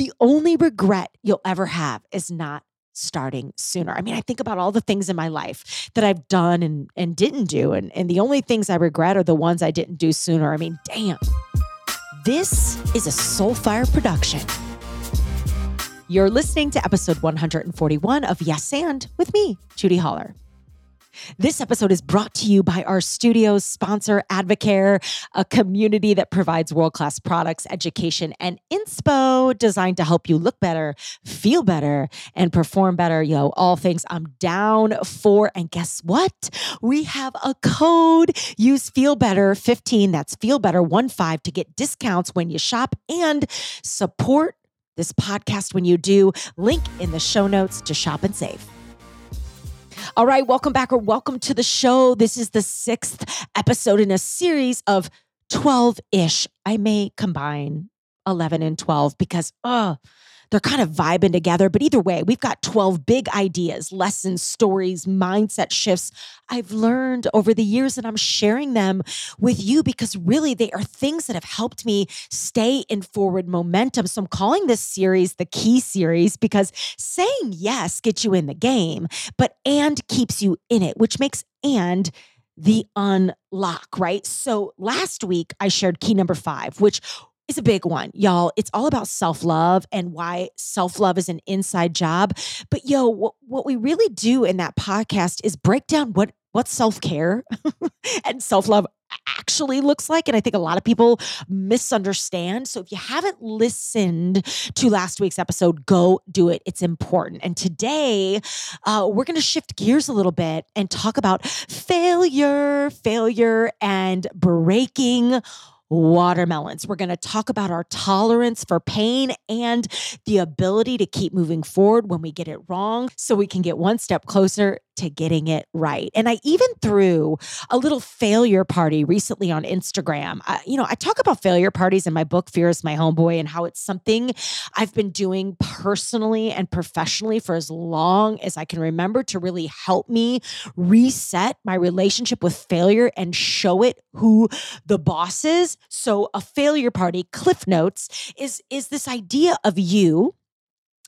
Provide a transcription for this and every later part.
The only regret you'll ever have is not starting sooner. I mean, I think about all the things in my life that I've done and, and didn't do. And, and the only things I regret are the ones I didn't do sooner. I mean, damn. This is a Soulfire production. You're listening to episode 141 of Yes and with me, Judi Holler. This episode is brought to you by our studio's sponsor, Advocare, a community that provides world class products, education, and inspo designed to help you look better, feel better, and perform better. Yo, all things I'm down for. And guess what? We have a code. Use Feel Better 15. That's Feel Better 1 5 to get discounts when you shop and support this podcast when you do. Link in the show notes to shop and save. All right, welcome back or welcome to the show. This is the sixth episode in a series of 12 ish. I may combine 11 and 12 because, oh, they're kind of vibing together. But either way, we've got 12 big ideas, lessons, stories, mindset shifts I've learned over the years, and I'm sharing them with you because really they are things that have helped me stay in forward momentum. So I'm calling this series the key series because saying yes gets you in the game, but and keeps you in it, which makes and the unlock, right? So last week I shared key number five, which is a big one, y'all. It's all about self love and why self love is an inside job. But yo, what, what we really do in that podcast is break down what what self care and self love actually looks like. And I think a lot of people misunderstand. So if you haven't listened to last week's episode, go do it. It's important. And today, uh, we're going to shift gears a little bit and talk about failure, failure, and breaking watermelons. We're going to talk about our tolerance for pain and the ability to keep moving forward when we get it wrong so we can get one step closer to getting it right. And I even threw a little failure party recently on Instagram. I, you know, I talk about failure parties in my book, Fear is My Homeboy, and how it's something I've been doing personally and professionally for as long as I can remember to really help me reset my relationship with failure and show it who the boss is. So a failure party, Cliff Notes, is, is this idea of you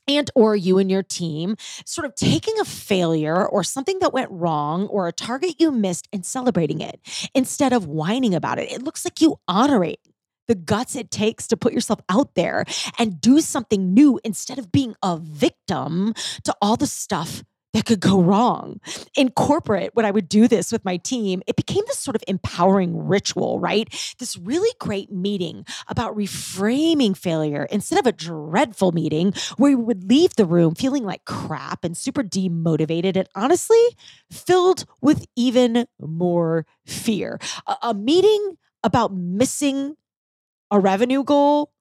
and or you and your team sort of taking a failure or something that went wrong or a target you missed and celebrating it instead of whining about it. It looks like you honorate the guts it takes to put yourself out there and do something new instead of being a victim to all the stuff that could go wrong. In corporate, when I would do this with my team, it became this sort of empowering ritual, right? This really great meeting about reframing failure instead of a dreadful meeting where we would leave the room feeling like crap and super demotivated and honestly filled with even more fear. A, a meeting about missing a revenue goal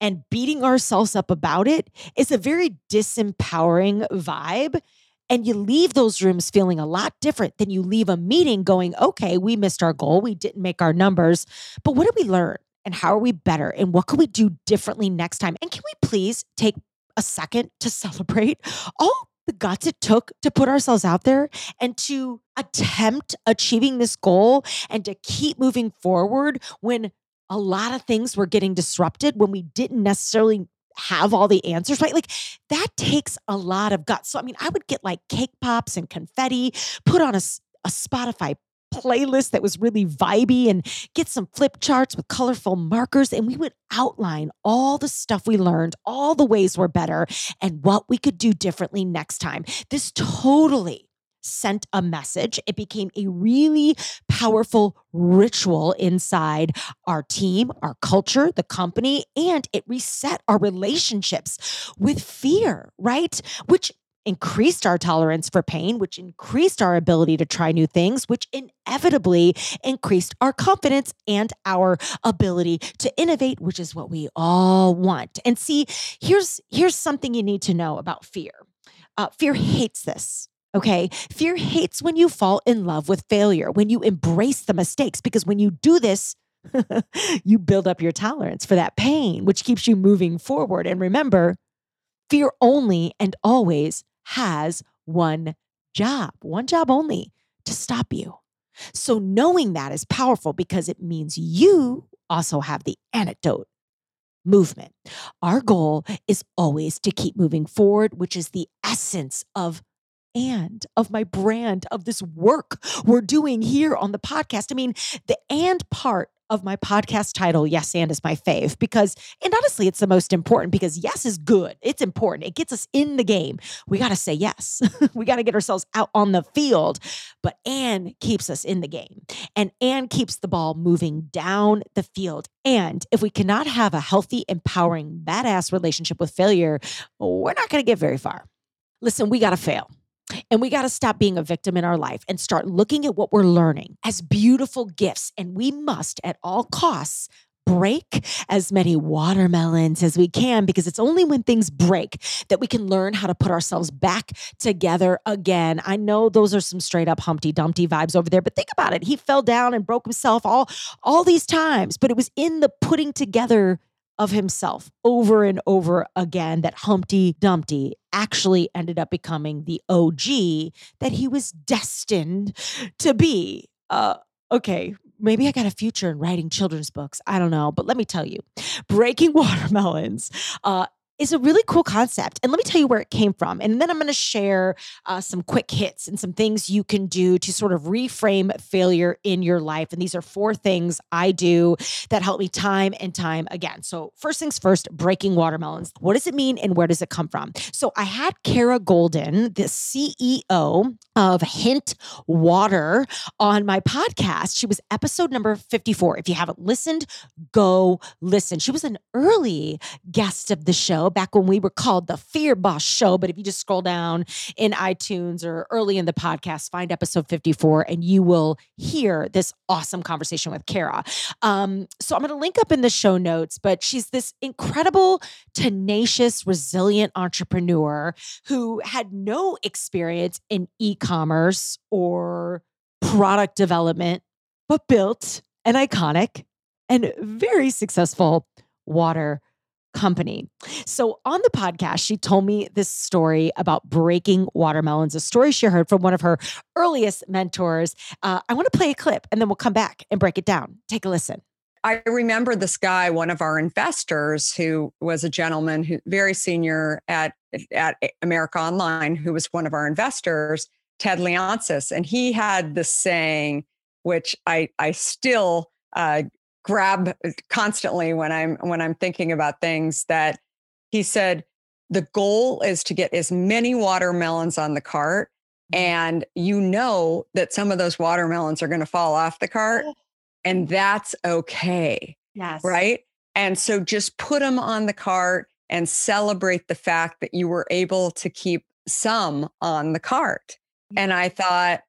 and beating ourselves up about it is a very disempowering vibe and you leave those rooms feeling a lot different than you leave a meeting going, okay, we missed our goal. We didn't make our numbers. But what did we learn? And how are we better? And what can we do differently next time? And can we please take a second to celebrate all the guts it took to put ourselves out there and to attempt achieving this goal and to keep moving forward when a lot of things were getting disrupted when we didn't necessarily have all the answers, right? Like that takes a lot of guts. So, I mean, I would get like cake pops and confetti, put on a, a Spotify playlist that was really vibey and get some flip charts with colorful markers. And we would outline all the stuff we learned, all the ways we're better, and what we could do differently next time. This totally sent a message. It became a really powerful ritual inside our team, our culture, the company, and it reset our relationships with fear, right? Which increased our tolerance for pain, which increased our ability to try new things, which inevitably increased our confidence and our ability to innovate, which is what we all want. And see, here's here's something you need to know about fear. Uh, fear hates this. Okay. Fear hates when you fall in love with failure, when you embrace the mistakes, because when you do this, you build up your tolerance for that pain, which keeps you moving forward. And remember, fear only and always has one job, one job only to stop you. So knowing that is powerful because it means you also have the antidote movement. Our goal is always to keep moving forward, which is the essence of and of my brand of this work we're doing here on the podcast. I mean, the and part of my podcast title, Yes and is my fave because, and honestly, it's the most important because yes is good. It's important. It gets us in the game. We got to say yes. we got to get ourselves out on the field. But and keeps us in the game and and keeps the ball moving down the field. And if we cannot have a healthy, empowering, badass relationship with failure, we're not going to get very far. Listen, we got to fail. And we got to stop being a victim in our life and start looking at what we're learning as beautiful gifts. And we must, at all costs, break as many watermelons as we can because it's only when things break that we can learn how to put ourselves back together again. I know those are some straight up Humpty Dumpty vibes over there, but think about it. He fell down and broke himself all all these times, but it was in the putting together of himself over and over again that Humpty Dumpty actually ended up becoming the OG that he was destined to be. Uh, okay, maybe I got a future in writing children's books. I don't know. But let me tell you, Breaking Watermelons uh, is a really cool concept. And let me tell you where it came from. And then I'm going to share uh, some quick hits and some things you can do to sort of reframe failure in your life. And these are four things I do that help me time and time again. So, first things first, breaking watermelons. What does it mean and where does it come from? So, I had Kara Goldin, the CEO of Hint Water, on my podcast. She was episode number 54. If you haven't listened, go listen. She was an early guest of the show back when we were called the Fear Boss Show. But if you just scroll down in iTunes or early in the podcast, find episode 54 and you will hear this awesome conversation with Kara. Um, so I'm going to link up in the show notes, but she's this incredible, tenacious, resilient entrepreneur who had no experience in e commerce or product development, but built an iconic and very successful water company. So on the podcast, she told me this story about breaking watermelons, a story she heard from one of her earliest mentors. Uh, I want to play a clip and then we'll come back and break it down. Take a listen. I remember this guy, one of our investors, who was a gentleman who very senior at at America Online, who was one of our investors, Ted Leonsis, and he had this saying, which I I still uh, grab uh, constantly when I'm when I'm thinking about things that he said the goal is to get as many watermelons on the cart mm-hmm. and you know that some of those watermelons are going to fall off the cart and that's okay. Yes. Right? And so just put them on the cart and celebrate the fact that you were able to keep some on the cart. And I thought,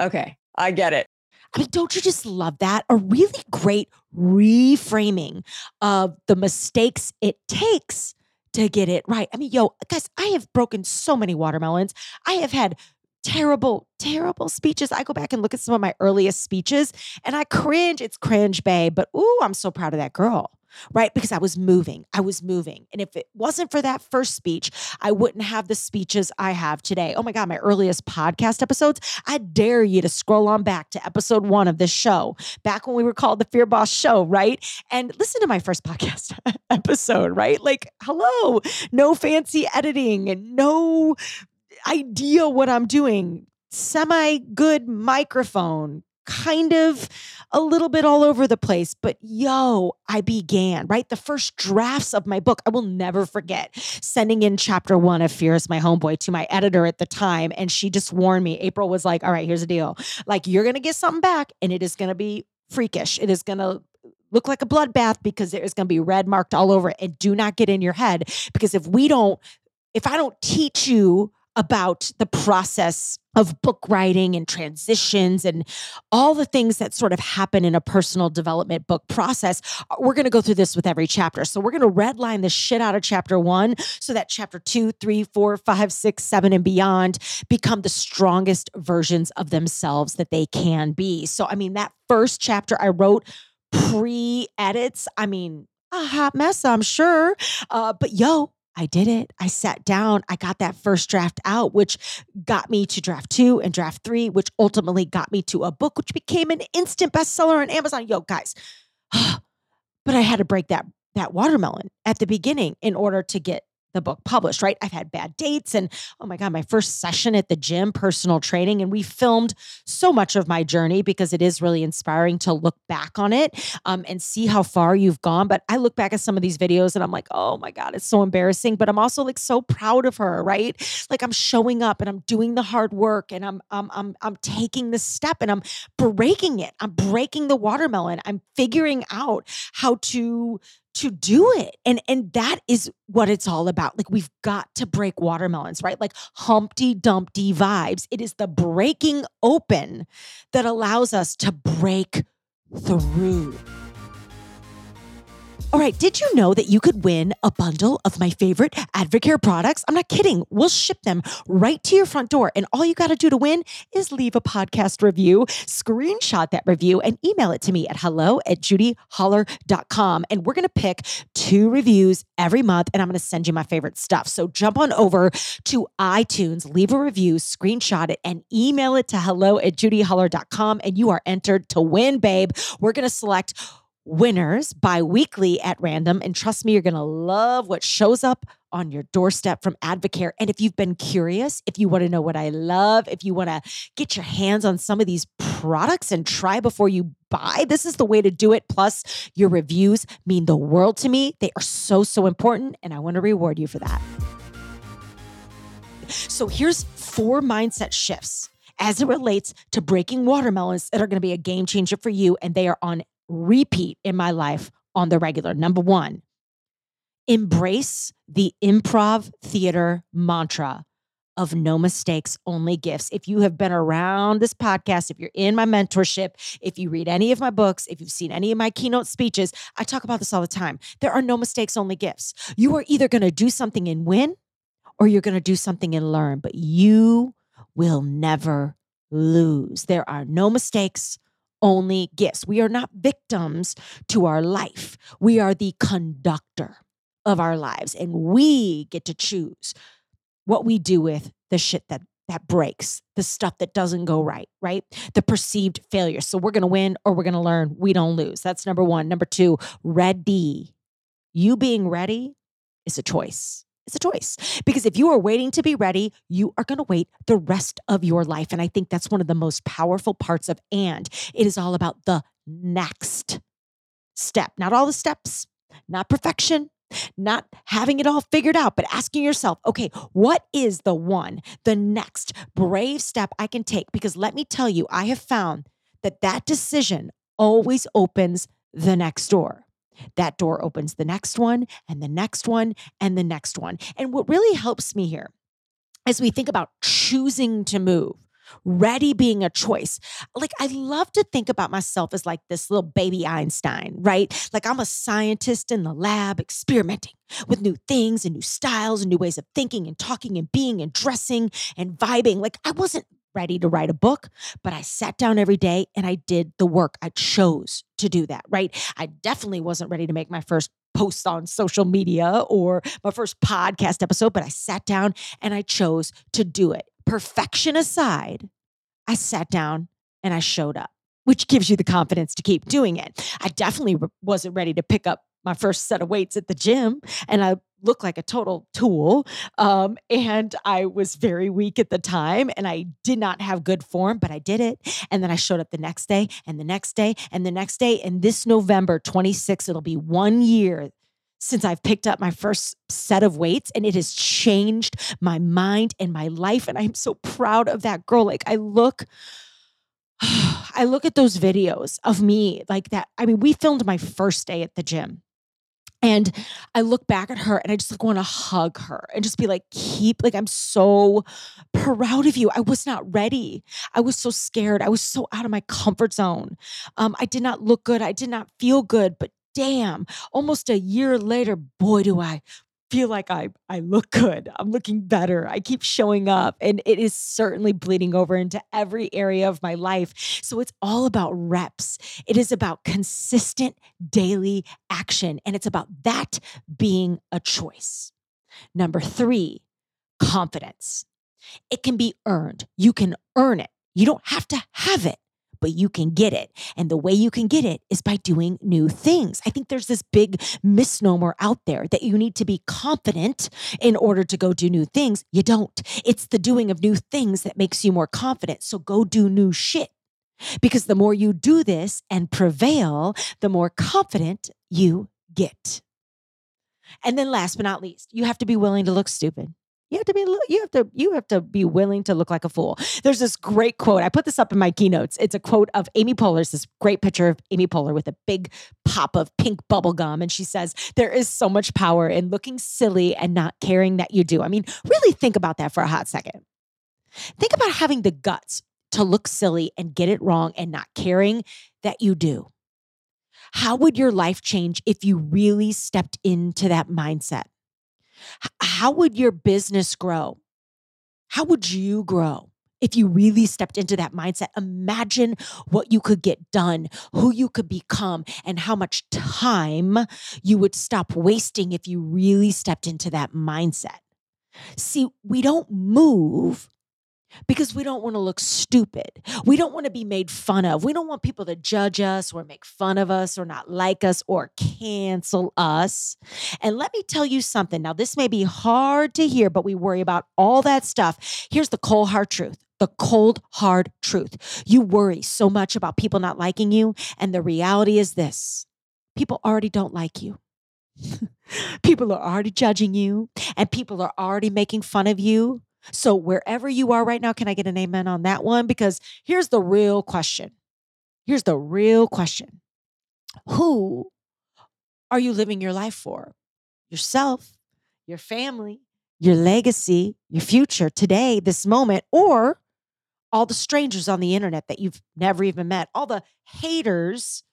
okay, I get it. I mean, don't you just love that? A really great reframing of the mistakes it takes to get it right. I mean, yo, guys, I have broken so many watermelons. I have had terrible, terrible speeches. I go back and look at some of my earliest speeches and I cringe. It's cringe, babe. But ooh, I'm so proud of that girl right? Because I was moving. I was moving. And if it wasn't for that first speech, I wouldn't have the speeches I have today. Oh my God, my earliest podcast episodes. I dare you to scroll on back to episode one of this show, back when we were called the Fear Boss Show, right? And listen to my first podcast episode, right? Like, hello, no fancy editing and no idea what I'm doing. Semi good microphone, kind of a little bit all over the place, but yo, I began, right? The first drafts of my book, I will never forget sending in chapter one of Fear is My Homeboy to my editor at the time. And she just warned me. April was like, all right, here's the deal. Like, you're going to get something back and it is going to be freakish. It is going to look like a bloodbath because there is going to be red marked all over it. And do not get in your head because if we don't, if I don't teach you about the process of book writing and transitions and all the things that sort of happen in a personal development book process. Uh, we're going to go through this with every chapter. So we're going to redline the shit out of chapter one so that chapter two, three, four, five, six, seven, and beyond become the strongest versions of themselves that they can be. So, I mean, that first chapter I wrote pre edits, I mean, a hot mess, I'm sure. Uh, but yo, I did it. I sat down. I got that first draft out, which got me to draft two and draft three, which ultimately got me to a book, which became an instant bestseller on Amazon. Yo, guys, but I had to break that that watermelon at the beginning in order to get the book published, right? I've had bad dates and oh my God, my first session at the gym, personal training. And we filmed so much of my journey because it is really inspiring to look back on it um, and see how far you've gone. But I look back at some of these videos and I'm like, oh my God, it's so embarrassing. But I'm also like so proud of her, right? Like I'm showing up and I'm doing the hard work and I'm I'm I'm I'm taking the step and I'm breaking it. I'm breaking the watermelon. I'm figuring out how to to do it. And and that is what it's all about. Like we've got to break watermelons, right? Like Humpty Dumpty vibes. It is the breaking open that allows us to break through. All right, did you know that you could win a bundle of my favorite Advocare products? I'm not kidding. We'll ship them right to your front door. And all you got to do to win is leave a podcast review, screenshot that review, and email it to me at hello at judiholler.com. And we're going to pick two reviews every month, and I'm going to send you my favorite stuff. So jump on over to iTunes, leave a review, screenshot it, and email it to hello at judiholler.com. And you are entered to win, babe. We're going to select winners bi weekly at random. And trust me, you're going to love what shows up on your doorstep from Advocare. And if you've been curious, if you want to know what I love, if you want to get your hands on some of these products and try before you buy, this is the way to do it. Plus, your reviews mean the world to me. They are so, so important. And I want to reward you for that. So here's four mindset shifts as it relates to breaking watermelons that are going to be a game changer for you. And they are on repeat in my life on the regular. Number one, embrace the improv theater mantra of no mistakes, only gifts. If you have been around this podcast, if you're in my mentorship, if you read any of my books, if you've seen any of my keynote speeches, I talk about this all the time. There are no mistakes, only gifts. You are either going to do something and win or you're going to do something and learn, but you will never lose. There are no mistakes, only gifts. We are not victims to our life. We are the conductor of our lives, and we get to choose what we do with the shit that that breaks, the stuff that doesn't go right, right? The perceived failure. So we're going to win or we're going to learn. We don't lose. That's number 1. Number 2, ready. You being ready is a choice. It's a choice because if you are waiting to be ready, you are going to wait the rest of your life. And I think that's one of the most powerful parts of and. It is all about the next step, not all the steps, not perfection, not having it all figured out, but asking yourself, okay, what is the one, the next brave step I can take? Because let me tell you, I have found that that decision always opens the next door that door opens the next one and the next one and the next one. And what really helps me here as we think about choosing to move, ready being a choice. Like, I love to think about myself as like this little baby Einstein, right? Like, I'm a scientist in the lab experimenting with new things and new styles and new ways of thinking and talking and being and dressing and vibing. Like, I wasn't ready to write a book, but I sat down every day and I did the work. I chose to do that, right? I definitely wasn't ready to make my first post on social media or my first podcast episode, but I sat down and I chose to do it. Perfection aside, I sat down and I showed up, which gives you the confidence to keep doing it. I definitely wasn't ready to pick up my first set of weights at the gym and I looked like a total tool. Um, and I was very weak at the time and I did not have good form, but I did it. And then I showed up the next day and the next day and the next day. And this November 26, it'll be one year since I've picked up my first set of weights and it has changed my mind and my life. And I'm so proud of that girl. Like I look. I look at those videos of me like that. I mean, we filmed my first day at the gym and I look back at her and I just like want to hug her and just be like, keep, like, I'm so proud of you. I was not ready. I was so scared. I was so out of my comfort zone. Um, I did not look good. I did not feel good, but damn, almost a year later, boy, do I feel like I I look good. I'm looking better. I keep showing up and it is certainly bleeding over into every area of my life. So it's all about reps. It is about consistent daily action and it's about that being a choice. Number 3, confidence. It can be earned. You can earn it. You don't have to have it, but you can get it. And the way you can get it is by doing new things. I think there's this big misnomer out there that you need to be confident in order to go do new things. You don't. It's the doing of new things that makes you more confident. So go do new shit. Because the more you do this and prevail, the more confident you get. And then last but not least, you have to be willing to look stupid. You have to be you have to you have to be willing to look like a fool. There's this great quote. I put this up in my keynotes. It's a quote of Amy Poehler's this great picture of Amy Poehler with a big pop of pink bubble gum and she says, "There is so much power in looking silly and not caring that you do." I mean, really think about that for a hot second. Think about having the guts to look silly and get it wrong and not caring that you do. How would your life change if you really stepped into that mindset? How would your business grow? How would you grow if you really stepped into that mindset? Imagine what you could get done, who you could become, and how much time you would stop wasting if you really stepped into that mindset. See, we don't move because we don't want to look stupid. We don't want to be made fun of. We don't want people to judge us or make fun of us or not like us or cancel us. And let me tell you something. Now, this may be hard to hear, but we worry about all that stuff. Here's the cold hard truth. The cold, hard truth. You worry so much about people not liking you. And the reality is this people already don't like you. people are already judging you, and people are already making fun of you so, wherever you are right now, can I get an amen on that one? Because here's the real question. Here's the real question Who are you living your life for? Yourself, your family, your legacy, your future, today, this moment, or all the strangers on the internet that you've never even met, all the haters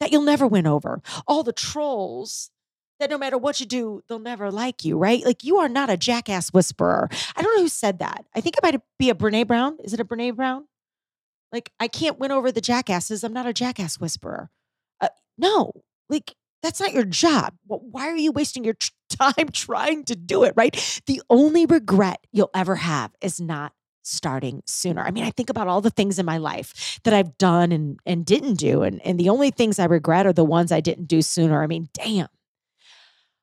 that you'll never win over, all the trolls that no matter what you do, they'll never like you, right? Like you are not a jackass whisperer. I don't know who said that. I think it might be a Brene Brown. Is it a Brene Brown? Like I can't win over the jackasses. I'm not a jackass whisperer. Uh, no, like that's not your job. Why are you wasting your time trying to do it, right? The only regret you'll ever have is not starting sooner. I mean, I think about all the things in my life that I've done and and didn't do and and the only things I regret are the ones I didn't do sooner. I mean, damn.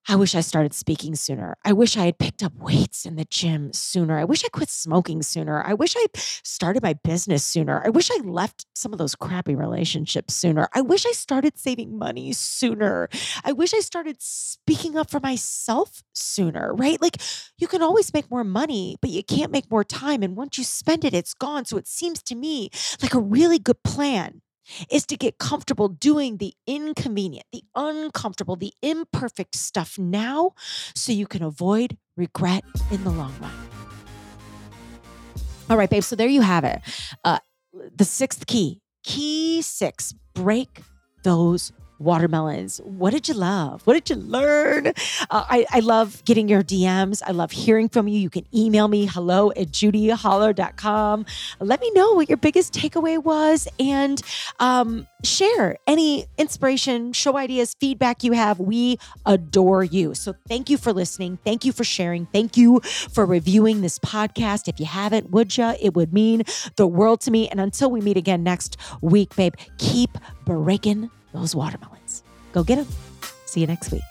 I wish I started speaking sooner. I wish I had picked up weights in the gym sooner. I wish I quit smoking sooner. I wish I started my business sooner. I wish I left some of those crappy relationships sooner. I wish I started saving money sooner. I wish I started speaking up for myself sooner, right? Like you can always make more money, but you can't make more time. And once you spend it, it's gone. So it seems to me like a really good plan is to get comfortable doing the inconvenient, the uncomfortable, the imperfect stuff now so you can avoid regret in the long run. All right, babe. So there you have it. Uh, the sixth key, key six, break those watermelons. What did you love? What did you learn? Uh, I, I love getting your DMs. I love hearing from you. You can email me hello at judiholler.com. Let me know what your biggest takeaway was and um, share any inspiration, show ideas, feedback you have. We adore you. So thank you for listening. Thank you for sharing. Thank you for reviewing this podcast. If you haven't, would you? It would mean the world to me. And until we meet again next week, babe, keep breaking those watermelons. Go get them. See you next week.